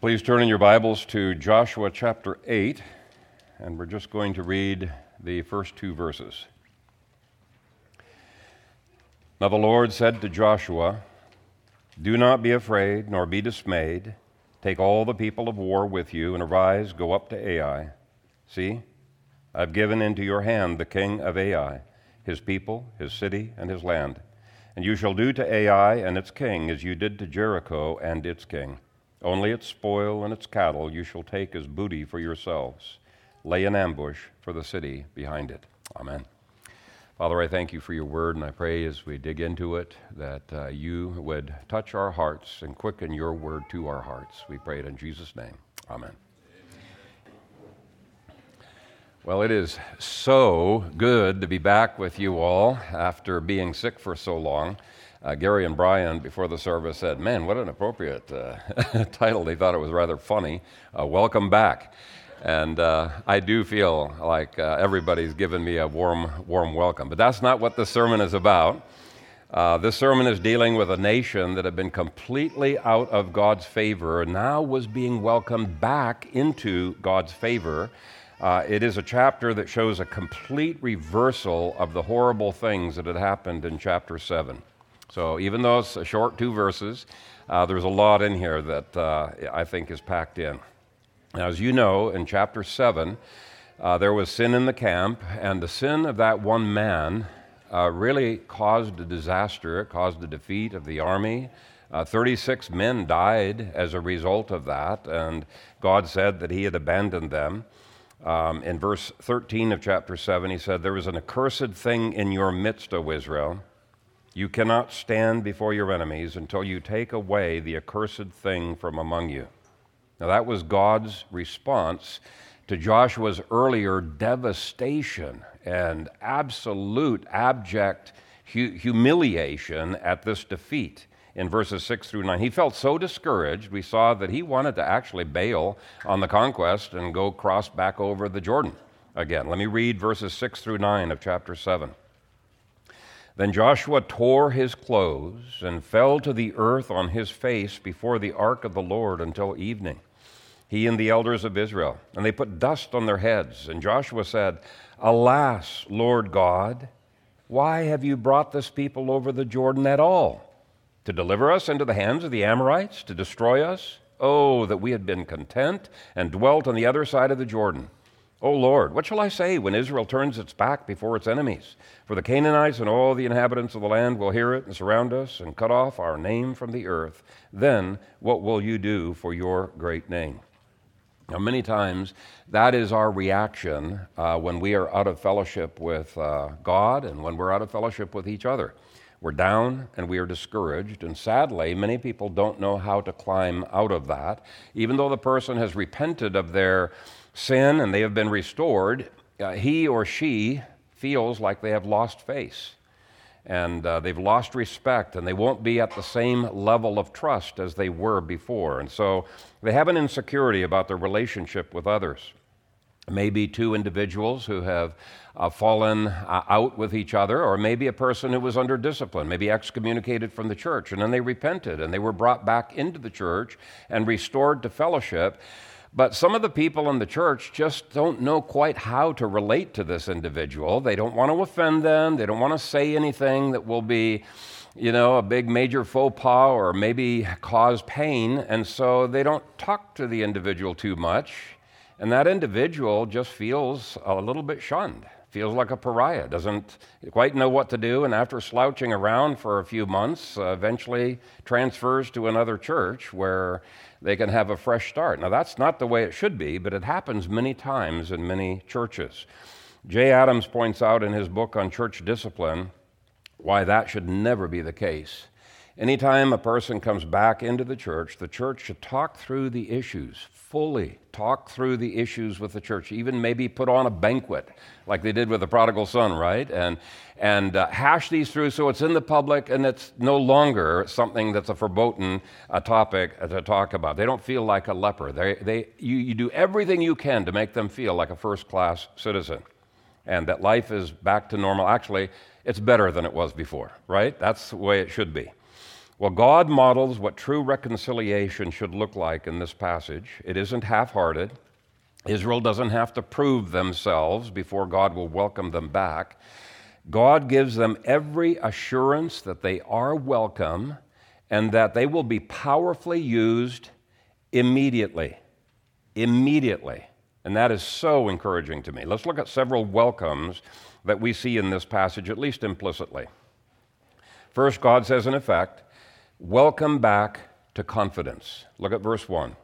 Please turn in your Bibles to Joshua chapter 8, and we're just going to read the first two verses. Now the Lord said to Joshua, Do not be afraid, nor be dismayed. Take all the people of war with you, and arise, go up to Ai. See, I've given into your hand the king of Ai, his people, his city, and his land. And you shall do to Ai and its king as you did to Jericho and its king. Only its spoil and its cattle you shall take as booty for yourselves. Lay an ambush for the city behind it. Amen. Father, I thank you for your word, and I pray as we dig into it that uh, you would touch our hearts and quicken your word to our hearts. We pray it in Jesus' name. Amen. Well, it is so good to be back with you all after being sick for so long uh, Gary and Brian before the service said, Man, what an appropriate uh, title. They thought it was rather funny. Uh, welcome back. And uh, I do feel like uh, everybody's given me a warm, warm welcome. But that's not what this sermon is about. Uh, this sermon is dealing with a nation that had been completely out of God's favor and now was being welcomed back into God's favor. Uh, it is a chapter that shows a complete reversal of the horrible things that had happened in chapter 7. So even though it's a short two verses, uh, there's a lot in here that uh, I think is packed in. Now, as you know, in chapter 7, uh, there was sin in the camp, and the sin of that one man uh, really caused a disaster. It caused the defeat of the army. Uh, 36 men died as a result of that, and God said that He had abandoned them. Um, in verse 13 of chapter 7, He said, There was an accursed thing in your midst, O Israel. You cannot stand before your enemies until you take away the accursed thing from among you. Now, that was God's response to Joshua's earlier devastation and absolute abject hu- humiliation at this defeat in verses 6 through 9. He felt so discouraged, we saw that he wanted to actually bail on the conquest and go cross back over the Jordan again. Let me read verses 6 through 9 of chapter 7. Then Joshua tore his clothes and fell to the earth on his face before the ark of the Lord until evening, he and the elders of Israel. And they put dust on their heads. And Joshua said, Alas, Lord God, why have you brought this people over the Jordan at all? To deliver us into the hands of the Amorites, to destroy us? Oh, that we had been content and dwelt on the other side of the Jordan. O Lord, what shall I say when Israel turns its back before its enemies? For the Canaanites and all the inhabitants of the land will hear it and surround us and cut off our name from the earth. Then what will you do for your great name? Now, many times that is our reaction uh, when we are out of fellowship with uh, God and when we're out of fellowship with each other. We're down and we are discouraged, and sadly, many people don't know how to climb out of that. Even though the person has repented of their sin and they have been restored, uh, he or she feels like they have lost face and uh, they've lost respect and they won't be at the same level of trust as they were before. And so they have an insecurity about their relationship with others. Maybe two individuals who have uh, fallen uh, out with each other, or maybe a person who was under discipline, maybe excommunicated from the church, and then they repented and they were brought back into the church and restored to fellowship. But some of the people in the church just don't know quite how to relate to this individual. They don't want to offend them, they don't want to say anything that will be, you know, a big major faux pas or maybe cause pain. And so they don't talk to the individual too much. And that individual just feels a little bit shunned feels like a pariah, doesn't quite know what to do, and after slouching around for a few months, uh, eventually transfers to another church where they can have a fresh start. Now, that's not the way it should be, but it happens many times in many churches. Jay Adams points out in his book on church discipline why that should never be the case. Anytime a person comes back into the church, the church should talk through the issues fully, talk through the issues with the church, even maybe put on a banquet like they did with the prodigal son, right? And, and uh, hash these through so it's in the public and it's no longer something that's a verboten a topic to talk about. They don't feel like a leper. They, they, you, you do everything you can to make them feel like a first class citizen and that life is back to normal. Actually, it's better than it was before, right? That's the way it should be. Well, God models what true reconciliation should look like in this passage. It isn't half hearted. Israel doesn't have to prove themselves before God will welcome them back. God gives them every assurance that they are welcome and that they will be powerfully used immediately. Immediately. And that is so encouraging to me. Let's look at several welcomes that we see in this passage, at least implicitly. First, God says, in effect, Welcome back to confidence. Look at verse 1.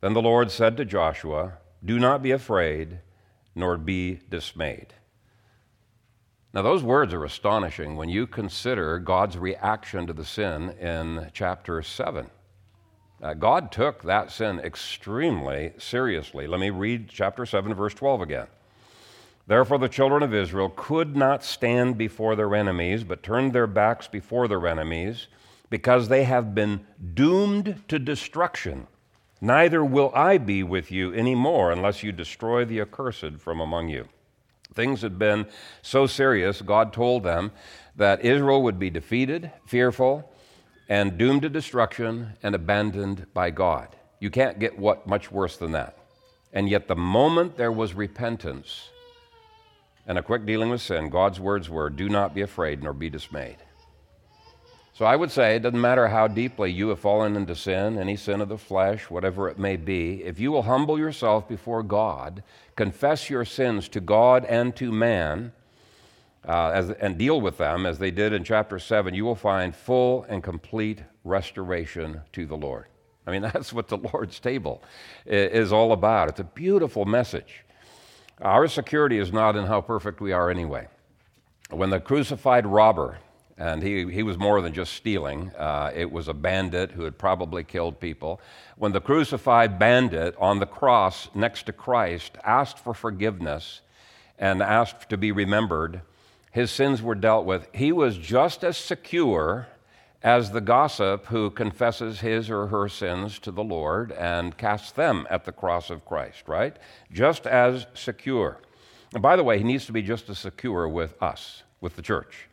Then the Lord said to Joshua, Do not be afraid, nor be dismayed. Now, those words are astonishing when you consider God's reaction to the sin in chapter 7. Uh, God took that sin extremely seriously. Let me read chapter 7, verse 12 again. Therefore, the children of Israel could not stand before their enemies, but turned their backs before their enemies because they have been doomed to destruction. Neither will I be with you anymore unless you destroy the accursed from among you. Things had been so serious, God told them that Israel would be defeated, fearful, and doomed to destruction and abandoned by God. You can't get what much worse than that. And yet, the moment there was repentance and a quick dealing with sin, God's words were, Do not be afraid nor be dismayed. So I would say it doesn't matter how deeply you have fallen into sin, any sin of the flesh, whatever it may be, if you will humble yourself before God, confess your sins to God and to man, uh, as, and deal with them as they did in chapter 7, you will find full and complete restoration to the Lord. I mean, that's what the Lord's table is all about. It's a beautiful message. Our security is not in how perfect we are anyway. When the crucified robber and he, he was more than just stealing. Uh, it was a bandit who had probably killed people. When the crucified bandit on the cross next to Christ asked for forgiveness and asked to be remembered, his sins were dealt with. He was just as secure as the gossip who confesses his or her sins to the Lord and casts them at the cross of Christ, right? Just as secure. And by the way, he needs to be just as secure with us, with the church.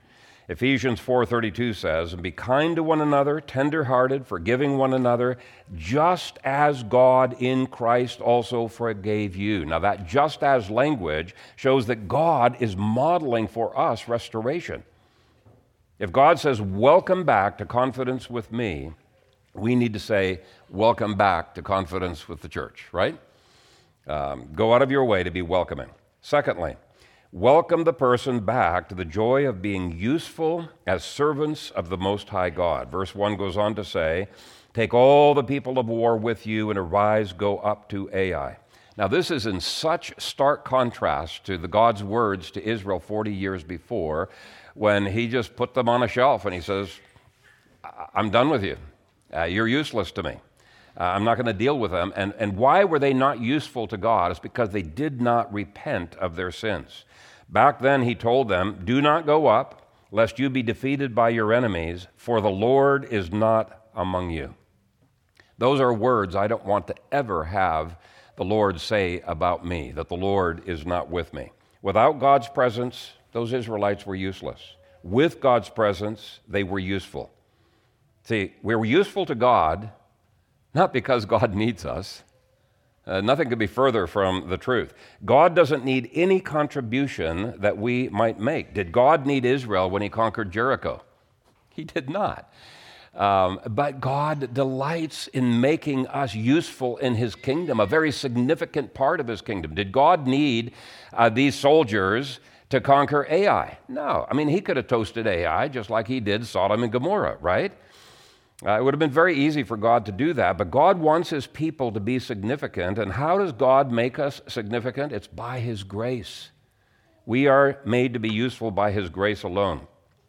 Ephesians 4:32 says, "And be kind to one another, tender-hearted, forgiving one another, just as God in Christ also forgave you." Now that just as language shows that God is modeling for us restoration. If God says, "Welcome back to confidence with me," we need to say, "Welcome back to confidence with the church," right? Um, go out of your way to be welcoming. Secondly, welcome the person back to the joy of being useful as servants of the Most High God. Verse 1 goes on to say, Take all the people of war with you and arise, go up to Ai. Now, this is in such stark contrast to the God's words to Israel 40 years before when he just put them on a shelf and he says, I'm done with you. Uh, you're useless to me. Uh, I'm not going to deal with them. And, and why were they not useful to God? It's because they did not repent of their sins. Back then, he told them, Do not go up, lest you be defeated by your enemies, for the Lord is not among you. Those are words I don't want to ever have the Lord say about me, that the Lord is not with me. Without God's presence, those Israelites were useless. With God's presence, they were useful. See, we were useful to God not because God needs us, uh, nothing could be further from the truth. God doesn't need any contribution that we might make. Did God need Israel when he conquered Jericho? He did not. Um, but God delights in making us useful in His kingdom, a very significant part of His kingdom. Did God need uh, these soldiers to conquer Ai? No. I mean, He could have toasted Ai just like He did Sodom and Gomorrah, right? Uh, it would have been very easy for God to do that, but God wants His people to be significant. And how does God make us significant? It's by His grace. We are made to be useful by His grace alone.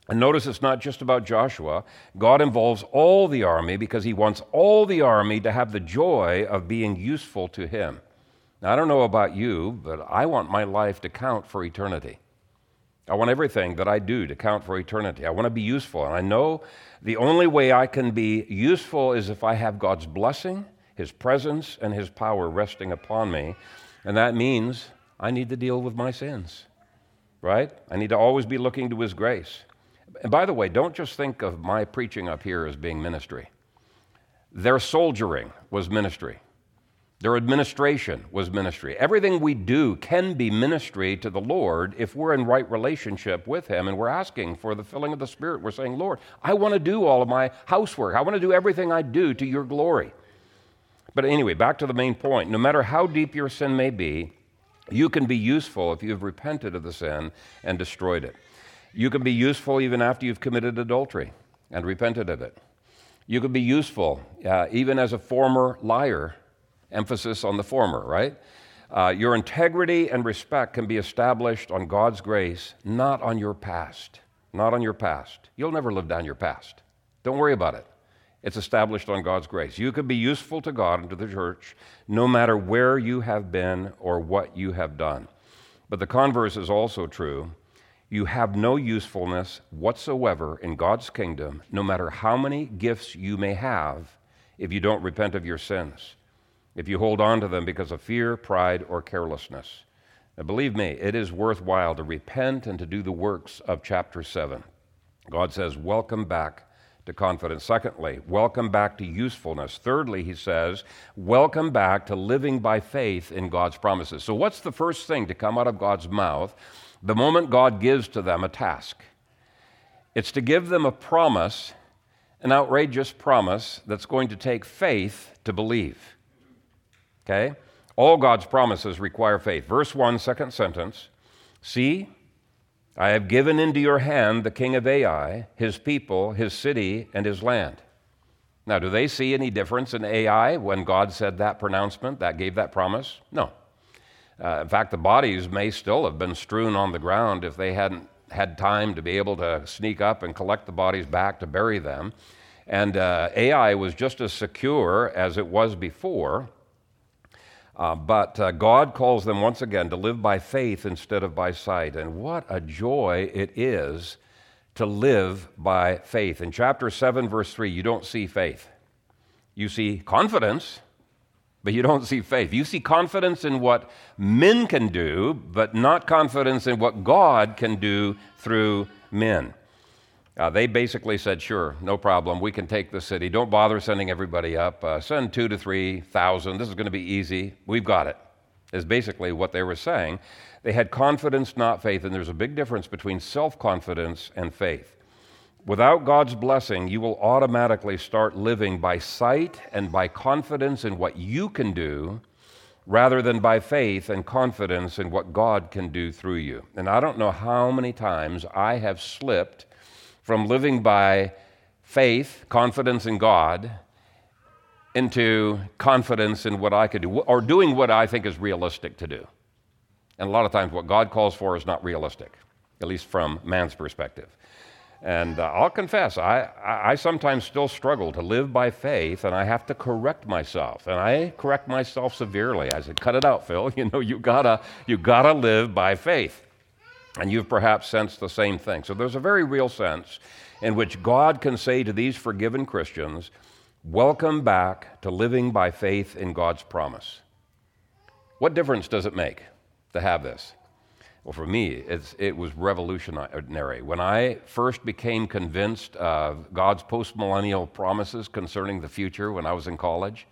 And notice it's not just about Joshua. God involves all the army because He wants all the army to have the joy of being useful to Him. Now, I don't know about you, but I want my life to count for eternity. I want everything that I do to count for eternity. I want to be useful. And I know the only way I can be useful is if I have God's blessing, His presence, and His power resting upon me. And that means I need to deal with my sins, right? I need to always be looking to His grace. And by the way, don't just think of my preaching up here as being ministry. Their soldiering was ministry. Their administration was ministry. Everything we do can be ministry to the Lord if we're in right relationship with Him and we're asking for the filling of the Spirit. We're saying, Lord, I want to do all of my housework. I want to do everything I do to your glory. But anyway, back to the main point. No matter how deep your sin may be, you can be useful if you've repented of the sin and destroyed it. You can be useful even after you've committed adultery and repented of it. You can be useful uh, even as a former liar emphasis on the former, right? Uh, your integrity and respect can be established on God's grace, not on your past. Not on your past. You'll never live down your past. Don't worry about it. It's established on God's grace. You can be useful to God and to the church no matter where you have been or what you have done. But the converse is also true. You have no usefulness whatsoever in God's kingdom, no matter how many gifts you may have, if you don't repent of your sins if you hold on to them because of fear, pride, or carelessness. Now, believe me, it is worthwhile to repent and to do the works of chapter 7. God says, Welcome back to confidence. Secondly, welcome back to usefulness. Thirdly, he says, welcome back to living by faith in God's promises. So, what's the first thing to come out of God's mouth the moment God gives to them a task? It's to give them a promise, an outrageous promise that's going to take faith to believe. Okay? All God's promises require faith. Verse 1, second sentence See, I have given into your hand the king of Ai, his people, his city, and his land. Now, do they see any difference in Ai when God said that pronouncement, that gave that promise? No. Uh, in fact, the bodies may still have been strewn on the ground if they hadn't had time to be able to sneak up and collect the bodies back to bury them. And uh, Ai was just as secure as it was before. Uh, but uh, God calls them once again to live by faith instead of by sight. And what a joy it is to live by faith. In chapter 7, verse 3, you don't see faith. You see confidence, but you don't see faith. You see confidence in what men can do, but not confidence in what God can do through men. Uh, they basically said, sure, no problem. We can take the city. Don't bother sending everybody up. Uh, send two to 3,000. This is going to be easy. We've got it, is basically what they were saying. They had confidence, not faith. And there's a big difference between self confidence and faith. Without God's blessing, you will automatically start living by sight and by confidence in what you can do rather than by faith and confidence in what God can do through you. And I don't know how many times I have slipped from living by faith, confidence in God, into confidence in what I could do, or doing what I think is realistic to do. And a lot of times, what God calls for is not realistic, at least from man's perspective. And uh, I'll confess, I, I sometimes still struggle to live by faith, and I have to correct myself. And I correct myself severely. I said, "Cut it out, Phil. You know, you gotta, you gotta live by faith." And you've perhaps sensed the same thing. So there's a very real sense in which God can say to these forgiven Christians, Welcome back to living by faith in God's promise. What difference does it make to have this? Well, for me, it was revolutionary. When I first became convinced of God's postmillennial promises concerning the future when I was in college,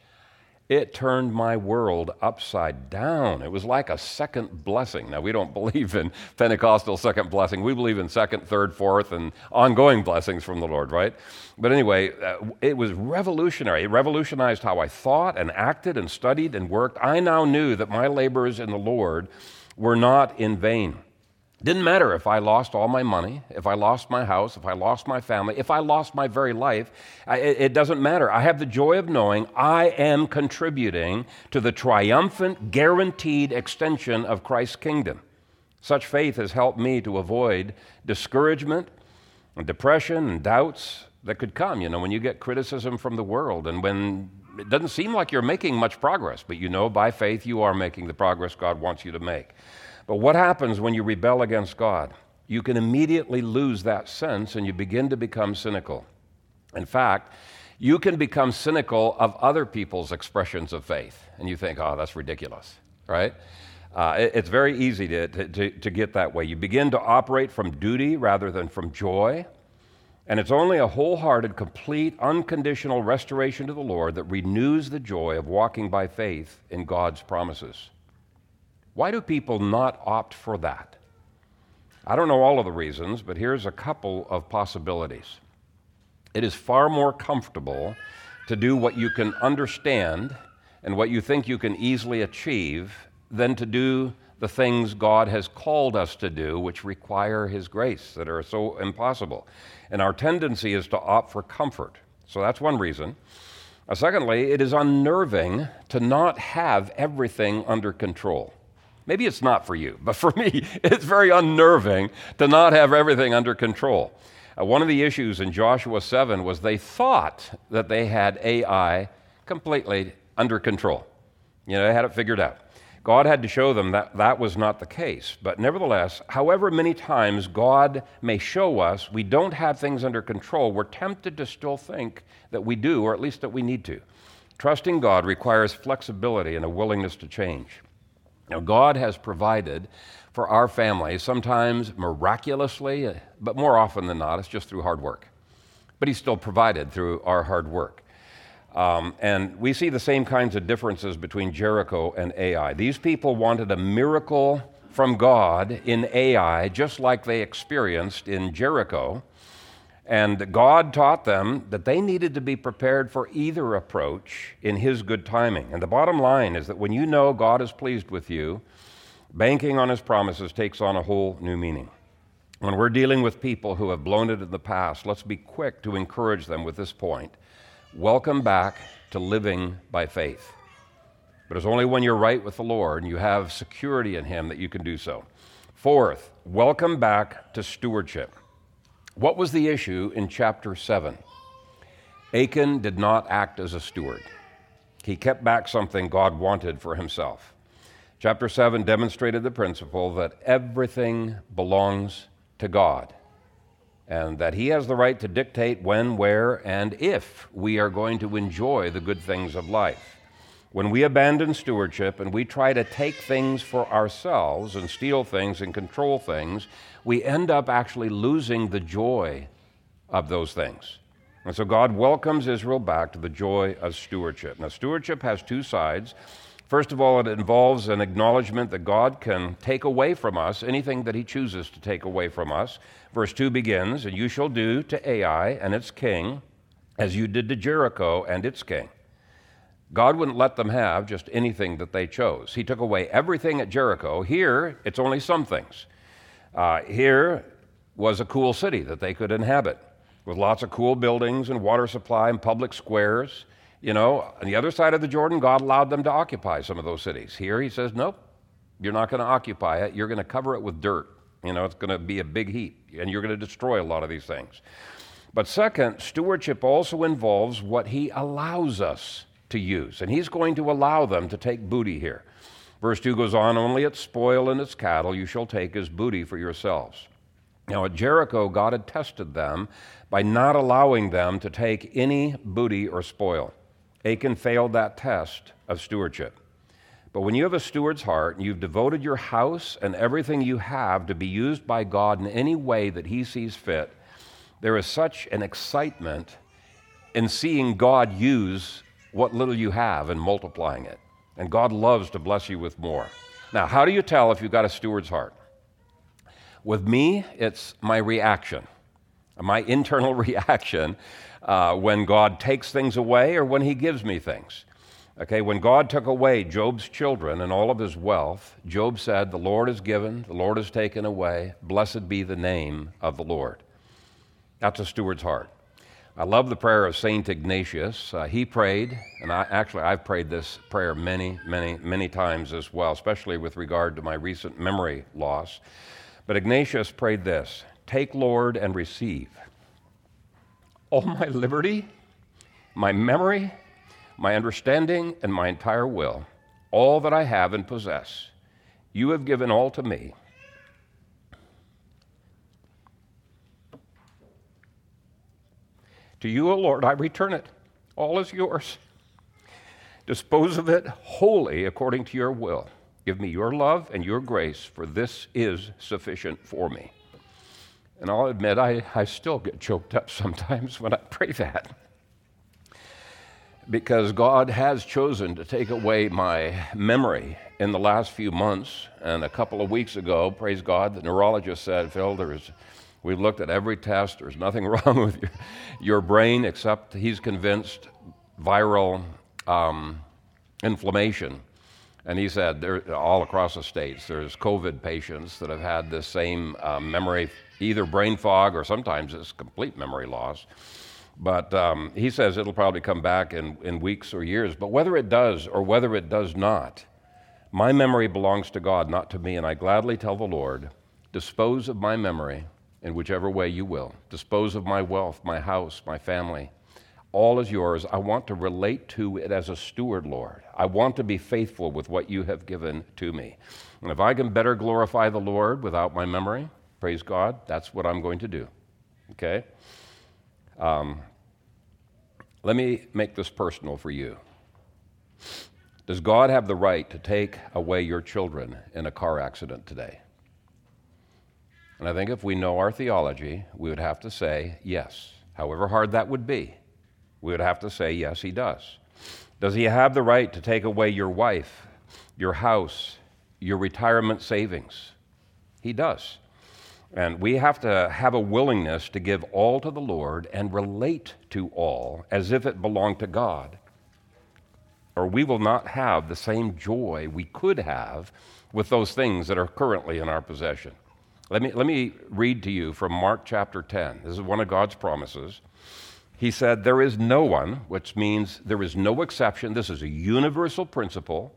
it turned my world upside down. It was like a second blessing. Now, we don't believe in Pentecostal second blessing. We believe in second, third, fourth, and ongoing blessings from the Lord, right? But anyway, uh, it was revolutionary. It revolutionized how I thought and acted and studied and worked. I now knew that my labors in the Lord were not in vain. Didn't matter if I lost all my money, if I lost my house, if I lost my family, if I lost my very life. it doesn't matter. I have the joy of knowing I am contributing to the triumphant, guaranteed extension of Christ's kingdom. Such faith has helped me to avoid discouragement and depression and doubts that could come, you know, when you get criticism from the world and when it doesn't seem like you're making much progress, but you know by faith you are making the progress God wants you to make. But what happens when you rebel against God? You can immediately lose that sense and you begin to become cynical. In fact, you can become cynical of other people's expressions of faith, and you think, oh, that's ridiculous, right? Uh, it, it's very easy to, to, to get that way. You begin to operate from duty rather than from joy. And it's only a wholehearted, complete, unconditional restoration to the Lord that renews the joy of walking by faith in God's promises. Why do people not opt for that? I don't know all of the reasons, but here's a couple of possibilities. It is far more comfortable to do what you can understand and what you think you can easily achieve than to do the things God has called us to do, which require His grace, that are so impossible. And our tendency is to opt for comfort. So that's one reason. Uh, secondly, it is unnerving to not have everything under control. Maybe it's not for you, but for me, it's very unnerving to not have everything under control. Uh, one of the issues in Joshua 7 was they thought that they had Ai completely under control. You know, they had it figured out. God had to show them that that was not the case. But nevertheless, however many times God may show us we don't have things under control, we're tempted to still think that we do, or at least that we need to. Trusting God requires flexibility and a willingness to change. Now, God has provided for our family, sometimes miraculously, but more often than not, it's just through hard work. But He's still provided through our hard work. Um, and we see the same kinds of differences between Jericho and Ai. These people wanted a miracle from God in Ai, just like they experienced in Jericho. And God taught them that they needed to be prepared for either approach in His good timing. And the bottom line is that when you know God is pleased with you, banking on His promises takes on a whole new meaning. When we're dealing with people who have blown it in the past, let's be quick to encourage them with this point welcome back to living by faith. But it's only when you're right with the Lord and you have security in Him that you can do so. Fourth, welcome back to stewardship. What was the issue in chapter 7? Achan did not act as a steward. He kept back something God wanted for himself. Chapter 7 demonstrated the principle that everything belongs to God and that He has the right to dictate when, where, and if we are going to enjoy the good things of life. When we abandon stewardship and we try to take things for ourselves and steal things and control things, we end up actually losing the joy of those things. And so God welcomes Israel back to the joy of stewardship. Now, stewardship has two sides. First of all, it involves an acknowledgement that God can take away from us anything that He chooses to take away from us. Verse 2 begins, And you shall do to Ai and its king as you did to Jericho and its king. God wouldn't let them have just anything that they chose. He took away everything at Jericho. Here, it's only some things. Uh, here was a cool city that they could inhabit with lots of cool buildings and water supply and public squares. You know, on the other side of the Jordan, God allowed them to occupy some of those cities. Here, He says, nope, you're not going to occupy it. You're going to cover it with dirt. You know, it's going to be a big heap, and you're going to destroy a lot of these things. But second, stewardship also involves what He allows us to use, and He's going to allow them to take booty here. Verse 2 goes on, Only its spoil and its cattle you shall take as booty for yourselves. Now, at Jericho, God had tested them by not allowing them to take any booty or spoil. Achan failed that test of stewardship. But when you have a steward's heart and you've devoted your house and everything you have to be used by God in any way that He sees fit, there is such an excitement in seeing God use what little you have and multiplying it. And God loves to bless you with more. Now, how do you tell if you've got a steward's heart? With me, it's my reaction, my internal reaction uh, when God takes things away or when He gives me things. Okay, when God took away Job's children and all of his wealth, Job said, The Lord has given, the Lord has taken away. Blessed be the name of the Lord. That's a steward's heart. I love the prayer of Saint Ignatius. Uh, he prayed, and I, actually I've prayed this prayer many, many, many times as well, especially with regard to my recent memory loss. But Ignatius prayed this Take, Lord, and receive all my liberty, my memory, my understanding, and my entire will, all that I have and possess. You have given all to me. To you, O Lord, I return it. All is yours. Dispose of it wholly according to your will. Give me your love and your grace, for this is sufficient for me. And I'll admit, I, I still get choked up sometimes when I pray that. Because God has chosen to take away my memory in the last few months. And a couple of weeks ago, praise God, the neurologist said, Phil, there's, we've looked at every test. There's nothing wrong with your, your brain except he's convinced viral um, inflammation. And he said, there, all across the states, there's COVID patients that have had this same um, memory, either brain fog or sometimes it's complete memory loss. But um, he says it'll probably come back in, in weeks or years. But whether it does or whether it does not, my memory belongs to God, not to me. And I gladly tell the Lord, dispose of my memory in whichever way you will. Dispose of my wealth, my house, my family all is yours. I want to relate to it as a steward, Lord. I want to be faithful with what you have given to me. And if I can better glorify the Lord without my memory, praise God, that's what I'm going to do. Okay? Um, let me make this personal for you. Does God have the right to take away your children in a car accident today? And I think if we know our theology, we would have to say yes, however hard that would be. We would have to say, yes, he does. Does he have the right to take away your wife, your house, your retirement savings? He does. And we have to have a willingness to give all to the Lord and relate to all as if it belonged to God. Or we will not have the same joy we could have with those things that are currently in our possession. Let me, let me read to you from Mark chapter 10. This is one of God's promises. He said, There is no one, which means there is no exception. This is a universal principle.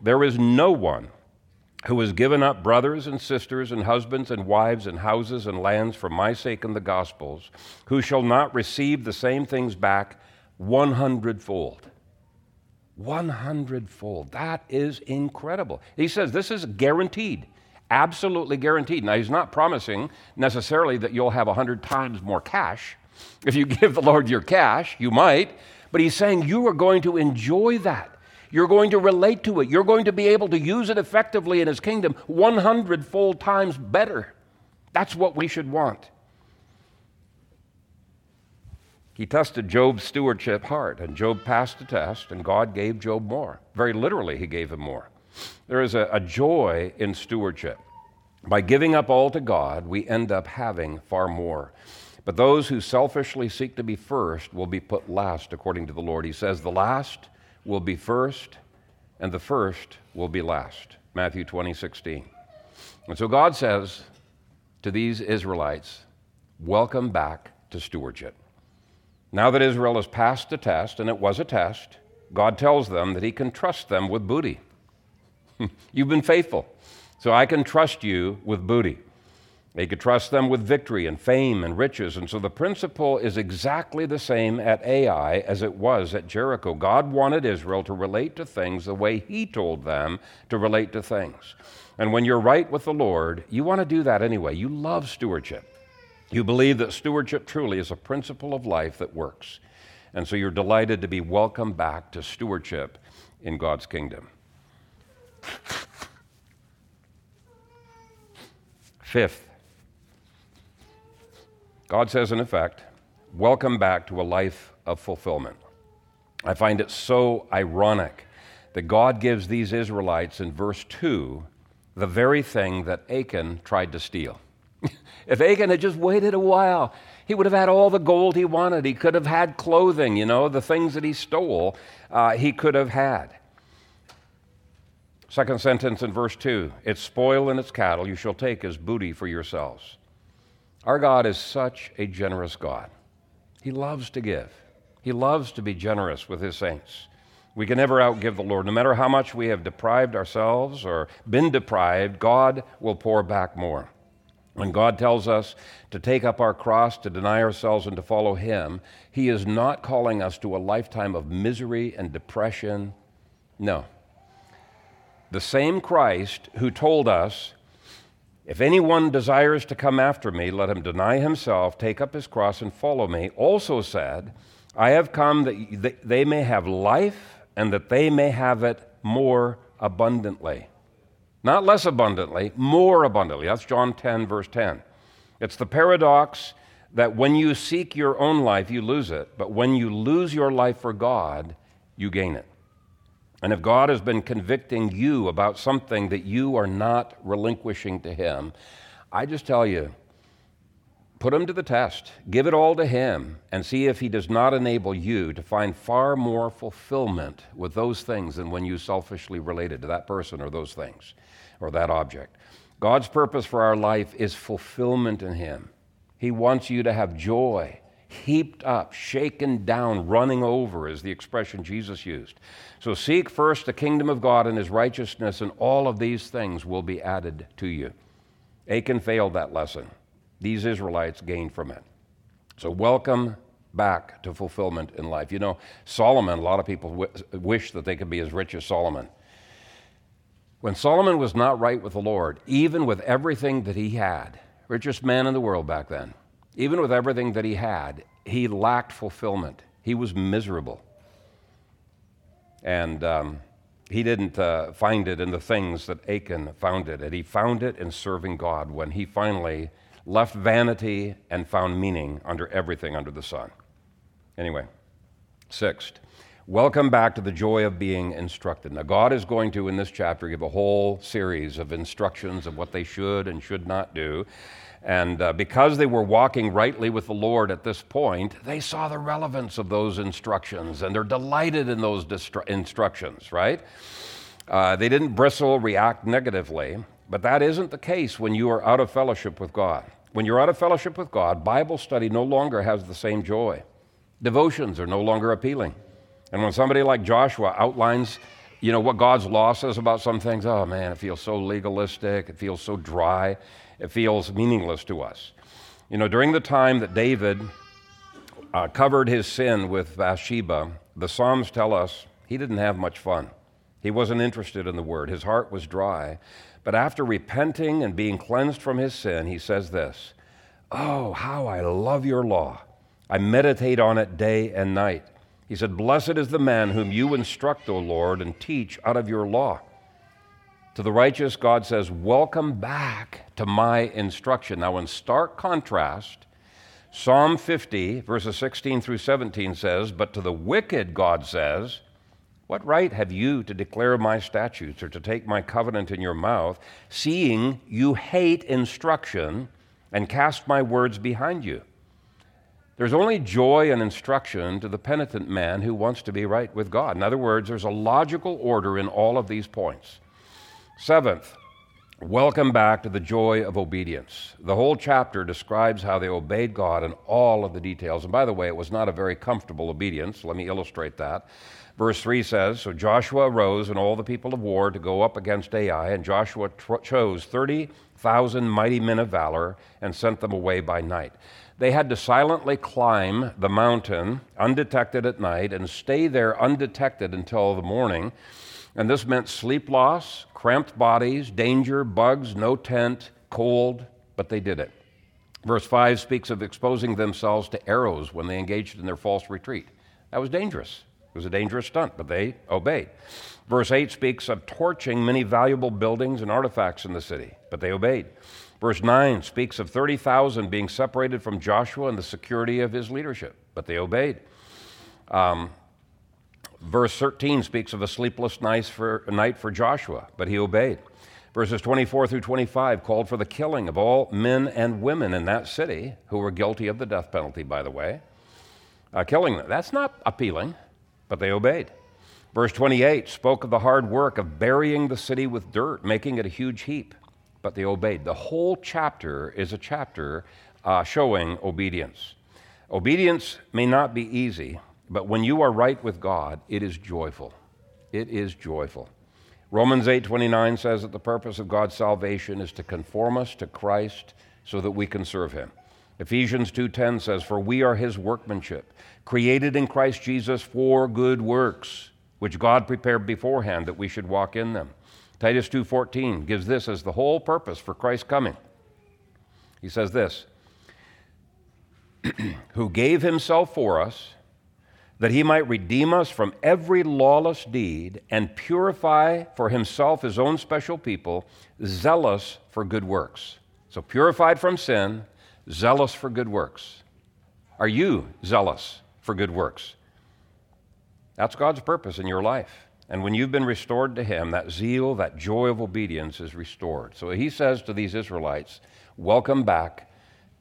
There is no one who has given up brothers and sisters and husbands and wives and houses and lands for my sake and the gospel's, who shall not receive the same things back 100 fold. 100 fold. That is incredible. He says this is guaranteed, absolutely guaranteed. Now, he's not promising necessarily that you'll have 100 times more cash. If you give the Lord your cash, you might, but He's saying you are going to enjoy that. You're going to relate to it. You're going to be able to use it effectively in His kingdom 100 fold times better. That's what we should want. He tested Job's stewardship hard, and Job passed the test, and God gave Job more. Very literally, He gave him more. There is a, a joy in stewardship. By giving up all to God, we end up having far more. But those who selfishly seek to be first will be put last, according to the Lord. He says, The last will be first, and the first will be last. Matthew 20, 16. And so God says to these Israelites, Welcome back to stewardship. Now that Israel has passed the test, and it was a test, God tells them that He can trust them with booty. You've been faithful, so I can trust you with booty. They could trust them with victory and fame and riches. And so the principle is exactly the same at Ai as it was at Jericho. God wanted Israel to relate to things the way He told them to relate to things. And when you're right with the Lord, you want to do that anyway. You love stewardship. You believe that stewardship truly is a principle of life that works. And so you're delighted to be welcomed back to stewardship in God's kingdom. Fifth, God says, in effect, welcome back to a life of fulfillment. I find it so ironic that God gives these Israelites in verse 2 the very thing that Achan tried to steal. if Achan had just waited a while, he would have had all the gold he wanted. He could have had clothing, you know, the things that he stole, uh, he could have had. Second sentence in verse 2 Its spoil and its cattle you shall take as booty for yourselves. Our God is such a generous God. He loves to give, He loves to be generous with His saints. We can never outgive the Lord. No matter how much we have deprived ourselves or been deprived, God will pour back more. When God tells us to take up our cross, to deny ourselves, and to follow Him, He is not calling us to a lifetime of misery and depression. No. The same Christ who told us if anyone desires to come after me, let him deny himself, take up his cross, and follow me. Also said, I have come that they may have life and that they may have it more abundantly. Not less abundantly, more abundantly. That's John 10, verse 10. It's the paradox that when you seek your own life, you lose it, but when you lose your life for God, you gain it. And if God has been convicting you about something that you are not relinquishing to Him, I just tell you, put Him to the test. Give it all to Him and see if He does not enable you to find far more fulfillment with those things than when you selfishly related to that person or those things or that object. God's purpose for our life is fulfillment in Him. He wants you to have joy, heaped up, shaken down, running over, is the expression Jesus used. So seek first the kingdom of God and His righteousness, and all of these things will be added to you. Achan failed that lesson. These Israelites gained from it. So welcome back to fulfillment in life. You know, Solomon, a lot of people w- wish that they could be as rich as Solomon. When Solomon was not right with the Lord, even with everything that he had, richest man in the world back then, even with everything that he had, he lacked fulfillment. He was miserable. And um, he didn't uh, find it in the things that Achan found it, and he found it in serving God when he finally left vanity and found meaning under everything under the sun. Anyway, sixth, Welcome back to the joy of being instructed. Now, God is going to, in this chapter, give a whole series of instructions of what they should and should not do. And uh, because they were walking rightly with the Lord at this point, they saw the relevance of those instructions and they're delighted in those distru- instructions, right? Uh, they didn't bristle, react negatively, but that isn't the case when you are out of fellowship with God. When you're out of fellowship with God, Bible study no longer has the same joy. Devotions are no longer appealing. And when somebody like Joshua outlines, you know, what God's law says about some things, oh man, it feels so legalistic, it feels so dry, it feels meaningless to us. You know, during the time that David uh, covered his sin with Bathsheba, the Psalms tell us he didn't have much fun. He wasn't interested in the word, his heart was dry. But after repenting and being cleansed from his sin, he says this Oh, how I love your law! I meditate on it day and night. He said, Blessed is the man whom you instruct, O Lord, and teach out of your law. To the righteous, God says, Welcome back to my instruction. Now, in stark contrast, Psalm 50, verses 16 through 17 says, But to the wicked, God says, What right have you to declare my statutes or to take my covenant in your mouth, seeing you hate instruction and cast my words behind you? There's only joy and instruction to the penitent man who wants to be right with God. In other words, there's a logical order in all of these points. Seventh, welcome back to the joy of obedience. The whole chapter describes how they obeyed God in all of the details. And by the way, it was not a very comfortable obedience. Let me illustrate that. Verse 3 says So Joshua arose and all the people of war to go up against Ai, and Joshua tr- chose 30,000 mighty men of valor and sent them away by night. They had to silently climb the mountain undetected at night and stay there undetected until the morning. And this meant sleep loss, cramped bodies, danger, bugs, no tent, cold, but they did it. Verse 5 speaks of exposing themselves to arrows when they engaged in their false retreat. That was dangerous. It was a dangerous stunt, but they obeyed. Verse 8 speaks of torching many valuable buildings and artifacts in the city, but they obeyed. Verse 9 speaks of 30,000 being separated from Joshua and the security of his leadership, but they obeyed. Um, verse 13 speaks of a sleepless night for, night for Joshua, but he obeyed. Verses 24 through 25 called for the killing of all men and women in that city who were guilty of the death penalty, by the way. Uh, killing them. That's not appealing, but they obeyed. Verse 28 spoke of the hard work of burying the city with dirt, making it a huge heap but they obeyed. The whole chapter is a chapter uh, showing obedience. Obedience may not be easy, but when you are right with God, it is joyful. It is joyful. Romans 8:29 says that the purpose of God's salvation is to conform us to Christ so that we can serve him. Ephesians 2:10 says for we are his workmanship, created in Christ Jesus for good works, which God prepared beforehand that we should walk in them. Titus 2:14 gives this as the whole purpose for Christ's coming. He says this, who gave himself for us that he might redeem us from every lawless deed and purify for himself his own special people, zealous for good works. So purified from sin, zealous for good works. Are you zealous for good works? That's God's purpose in your life. And when you've been restored to Him, that zeal, that joy of obedience is restored. So He says to these Israelites, Welcome back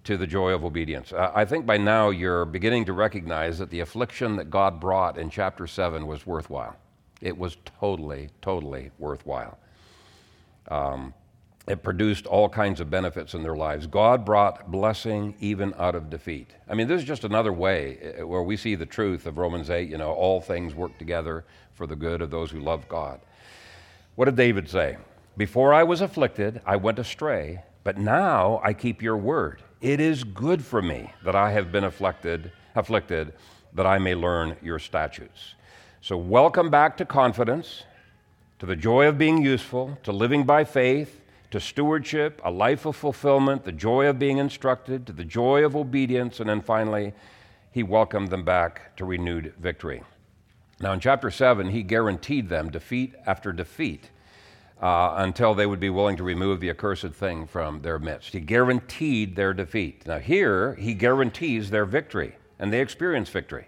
to the joy of obedience. I think by now you're beginning to recognize that the affliction that God brought in chapter 7 was worthwhile. It was totally, totally worthwhile. Um, it produced all kinds of benefits in their lives. God brought blessing even out of defeat. I mean, this is just another way eh, where we see the truth of Romans 8, you know, all things work together for the good of those who love God. What did David say? Before I was afflicted, I went astray, but now I keep your word. It is good for me that I have been afflicted, afflicted that I may learn your statutes. So welcome back to confidence, to the joy of being useful, to living by faith, to stewardship, a life of fulfillment, the joy of being instructed, to the joy of obedience, and then finally, he welcomed them back to renewed victory. Now, in chapter 7, he guaranteed them defeat after defeat uh, until they would be willing to remove the accursed thing from their midst. He guaranteed their defeat. Now, here, he guarantees their victory, and they experience victory.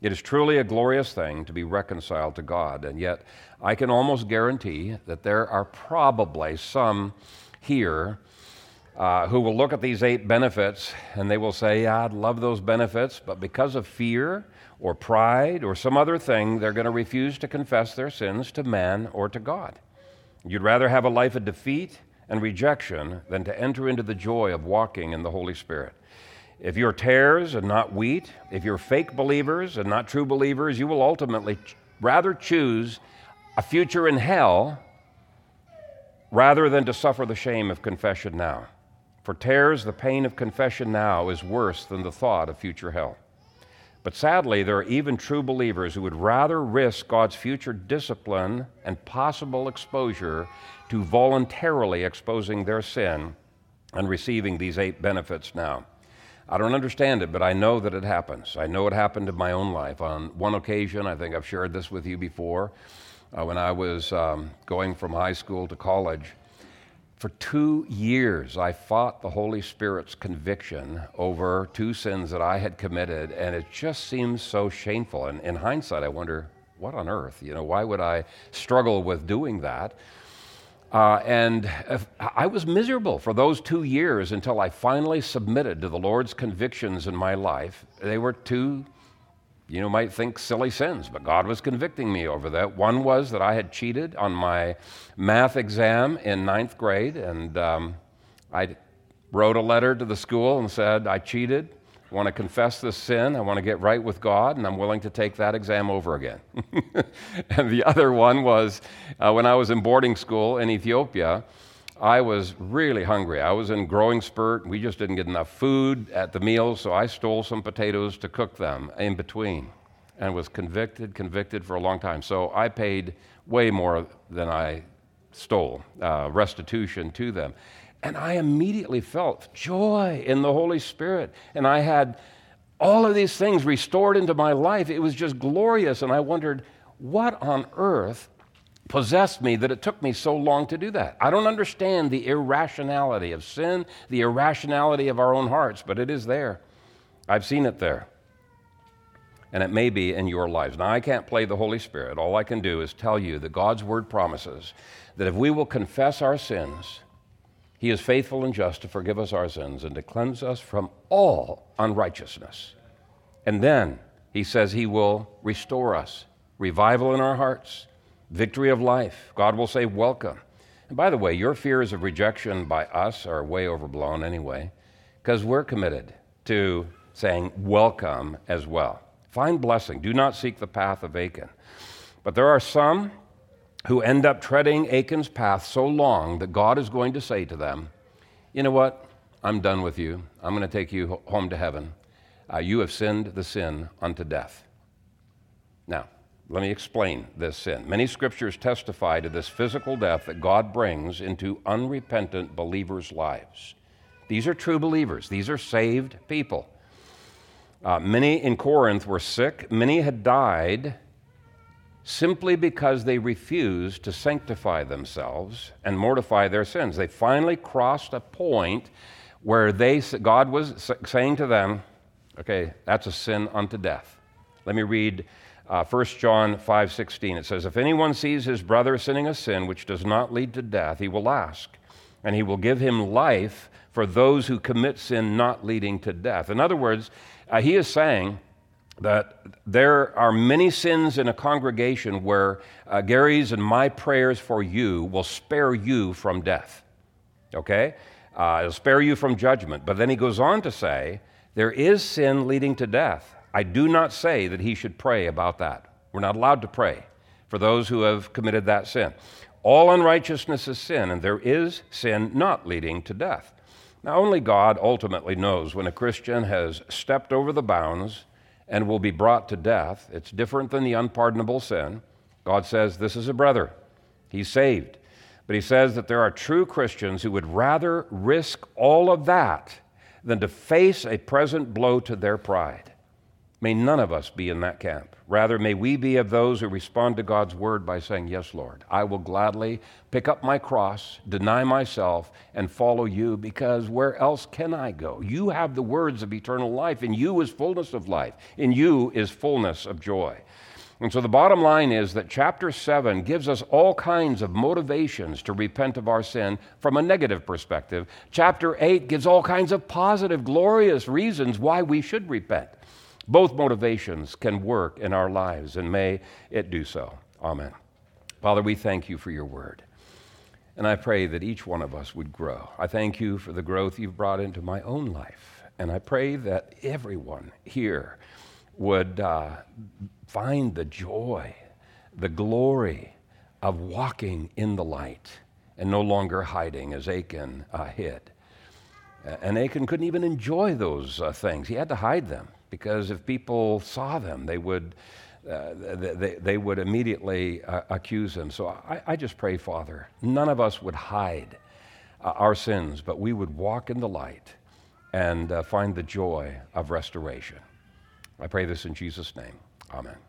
It is truly a glorious thing to be reconciled to God, and yet I can almost guarantee that there are probably some here uh, who will look at these eight benefits and they will say, Yeah, I'd love those benefits, but because of fear or pride or some other thing, they're going to refuse to confess their sins to man or to God. You'd rather have a life of defeat and rejection than to enter into the joy of walking in the Holy Spirit. If you're tares and not wheat, if you're fake believers and not true believers, you will ultimately ch- rather choose a future in hell rather than to suffer the shame of confession now. For tares, the pain of confession now is worse than the thought of future hell. But sadly, there are even true believers who would rather risk God's future discipline and possible exposure to voluntarily exposing their sin and receiving these eight benefits now. I don't understand it, but I know that it happens. I know it happened in my own life. On one occasion, I think I've shared this with you before, uh, when I was um, going from high school to college. For two years, I fought the Holy Spirit's conviction over two sins that I had committed, and it just seems so shameful. And in hindsight, I wonder, what on earth? You know, why would I struggle with doing that? Uh, and I was miserable for those two years until I finally submitted to the Lord's convictions in my life. They were two, you know, might think silly sins, but God was convicting me over that. One was that I had cheated on my math exam in ninth grade, and um, I wrote a letter to the school and said, I cheated. I want to confess this sin. I want to get right with God, and I'm willing to take that exam over again. and the other one was uh, when I was in boarding school in Ethiopia, I was really hungry. I was in growing spurt. We just didn't get enough food at the meals, so I stole some potatoes to cook them in between and was convicted, convicted for a long time. So I paid way more than I stole, uh, restitution to them. And I immediately felt joy in the Holy Spirit. And I had all of these things restored into my life. It was just glorious. And I wondered, what on earth possessed me that it took me so long to do that? I don't understand the irrationality of sin, the irrationality of our own hearts, but it is there. I've seen it there. And it may be in your lives. Now, I can't play the Holy Spirit. All I can do is tell you that God's Word promises that if we will confess our sins, he is faithful and just to forgive us our sins and to cleanse us from all unrighteousness. And then he says he will restore us, revival in our hearts, victory of life. God will say, Welcome. And by the way, your fears of rejection by us are way overblown anyway, because we're committed to saying welcome as well. Find blessing. Do not seek the path of Achan. But there are some who end up treading Achan's path so long that God is going to say to them, You know what? I'm done with you. I'm going to take you home to heaven. Uh, you have sinned the sin unto death. Now, let me explain this sin. Many scriptures testify to this physical death that God brings into unrepentant believers' lives. These are true believers, these are saved people. Uh, many in Corinth were sick, many had died simply because they refused to sanctify themselves and mortify their sins. They finally crossed a point where they, God was saying to them, okay, that's a sin unto death. Let me read uh, 1 John 5:16. It says, "If anyone sees his brother sinning a sin which does not lead to death, he will ask, and he will give him life for those who commit sin not leading to death." In other words, uh, he is saying that there are many sins in a congregation where uh, Gary's and my prayers for you will spare you from death. Okay? Uh, it'll spare you from judgment. But then he goes on to say, there is sin leading to death. I do not say that he should pray about that. We're not allowed to pray for those who have committed that sin. All unrighteousness is sin, and there is sin not leading to death. Now, only God ultimately knows when a Christian has stepped over the bounds and will be brought to death. It's different than the unpardonable sin. God says, This is a brother. He's saved. But he says that there are true Christians who would rather risk all of that than to face a present blow to their pride. May none of us be in that camp. Rather, may we be of those who respond to God's word by saying, Yes, Lord, I will gladly pick up my cross, deny myself, and follow you because where else can I go? You have the words of eternal life. In you is fullness of life, in you is fullness of joy. And so the bottom line is that chapter 7 gives us all kinds of motivations to repent of our sin from a negative perspective. Chapter 8 gives all kinds of positive, glorious reasons why we should repent. Both motivations can work in our lives, and may it do so. Amen. Father, we thank you for your word. And I pray that each one of us would grow. I thank you for the growth you've brought into my own life. And I pray that everyone here would uh, find the joy, the glory of walking in the light and no longer hiding as Achan uh, hid. And Achan couldn't even enjoy those uh, things. He had to hide them because if people saw them, they would, uh, they, they would immediately uh, accuse him. So I, I, just pray, Father, none of us would hide uh, our sins, but we would walk in the light and uh, find the joy of restoration. I pray this in Jesus' name. Amen.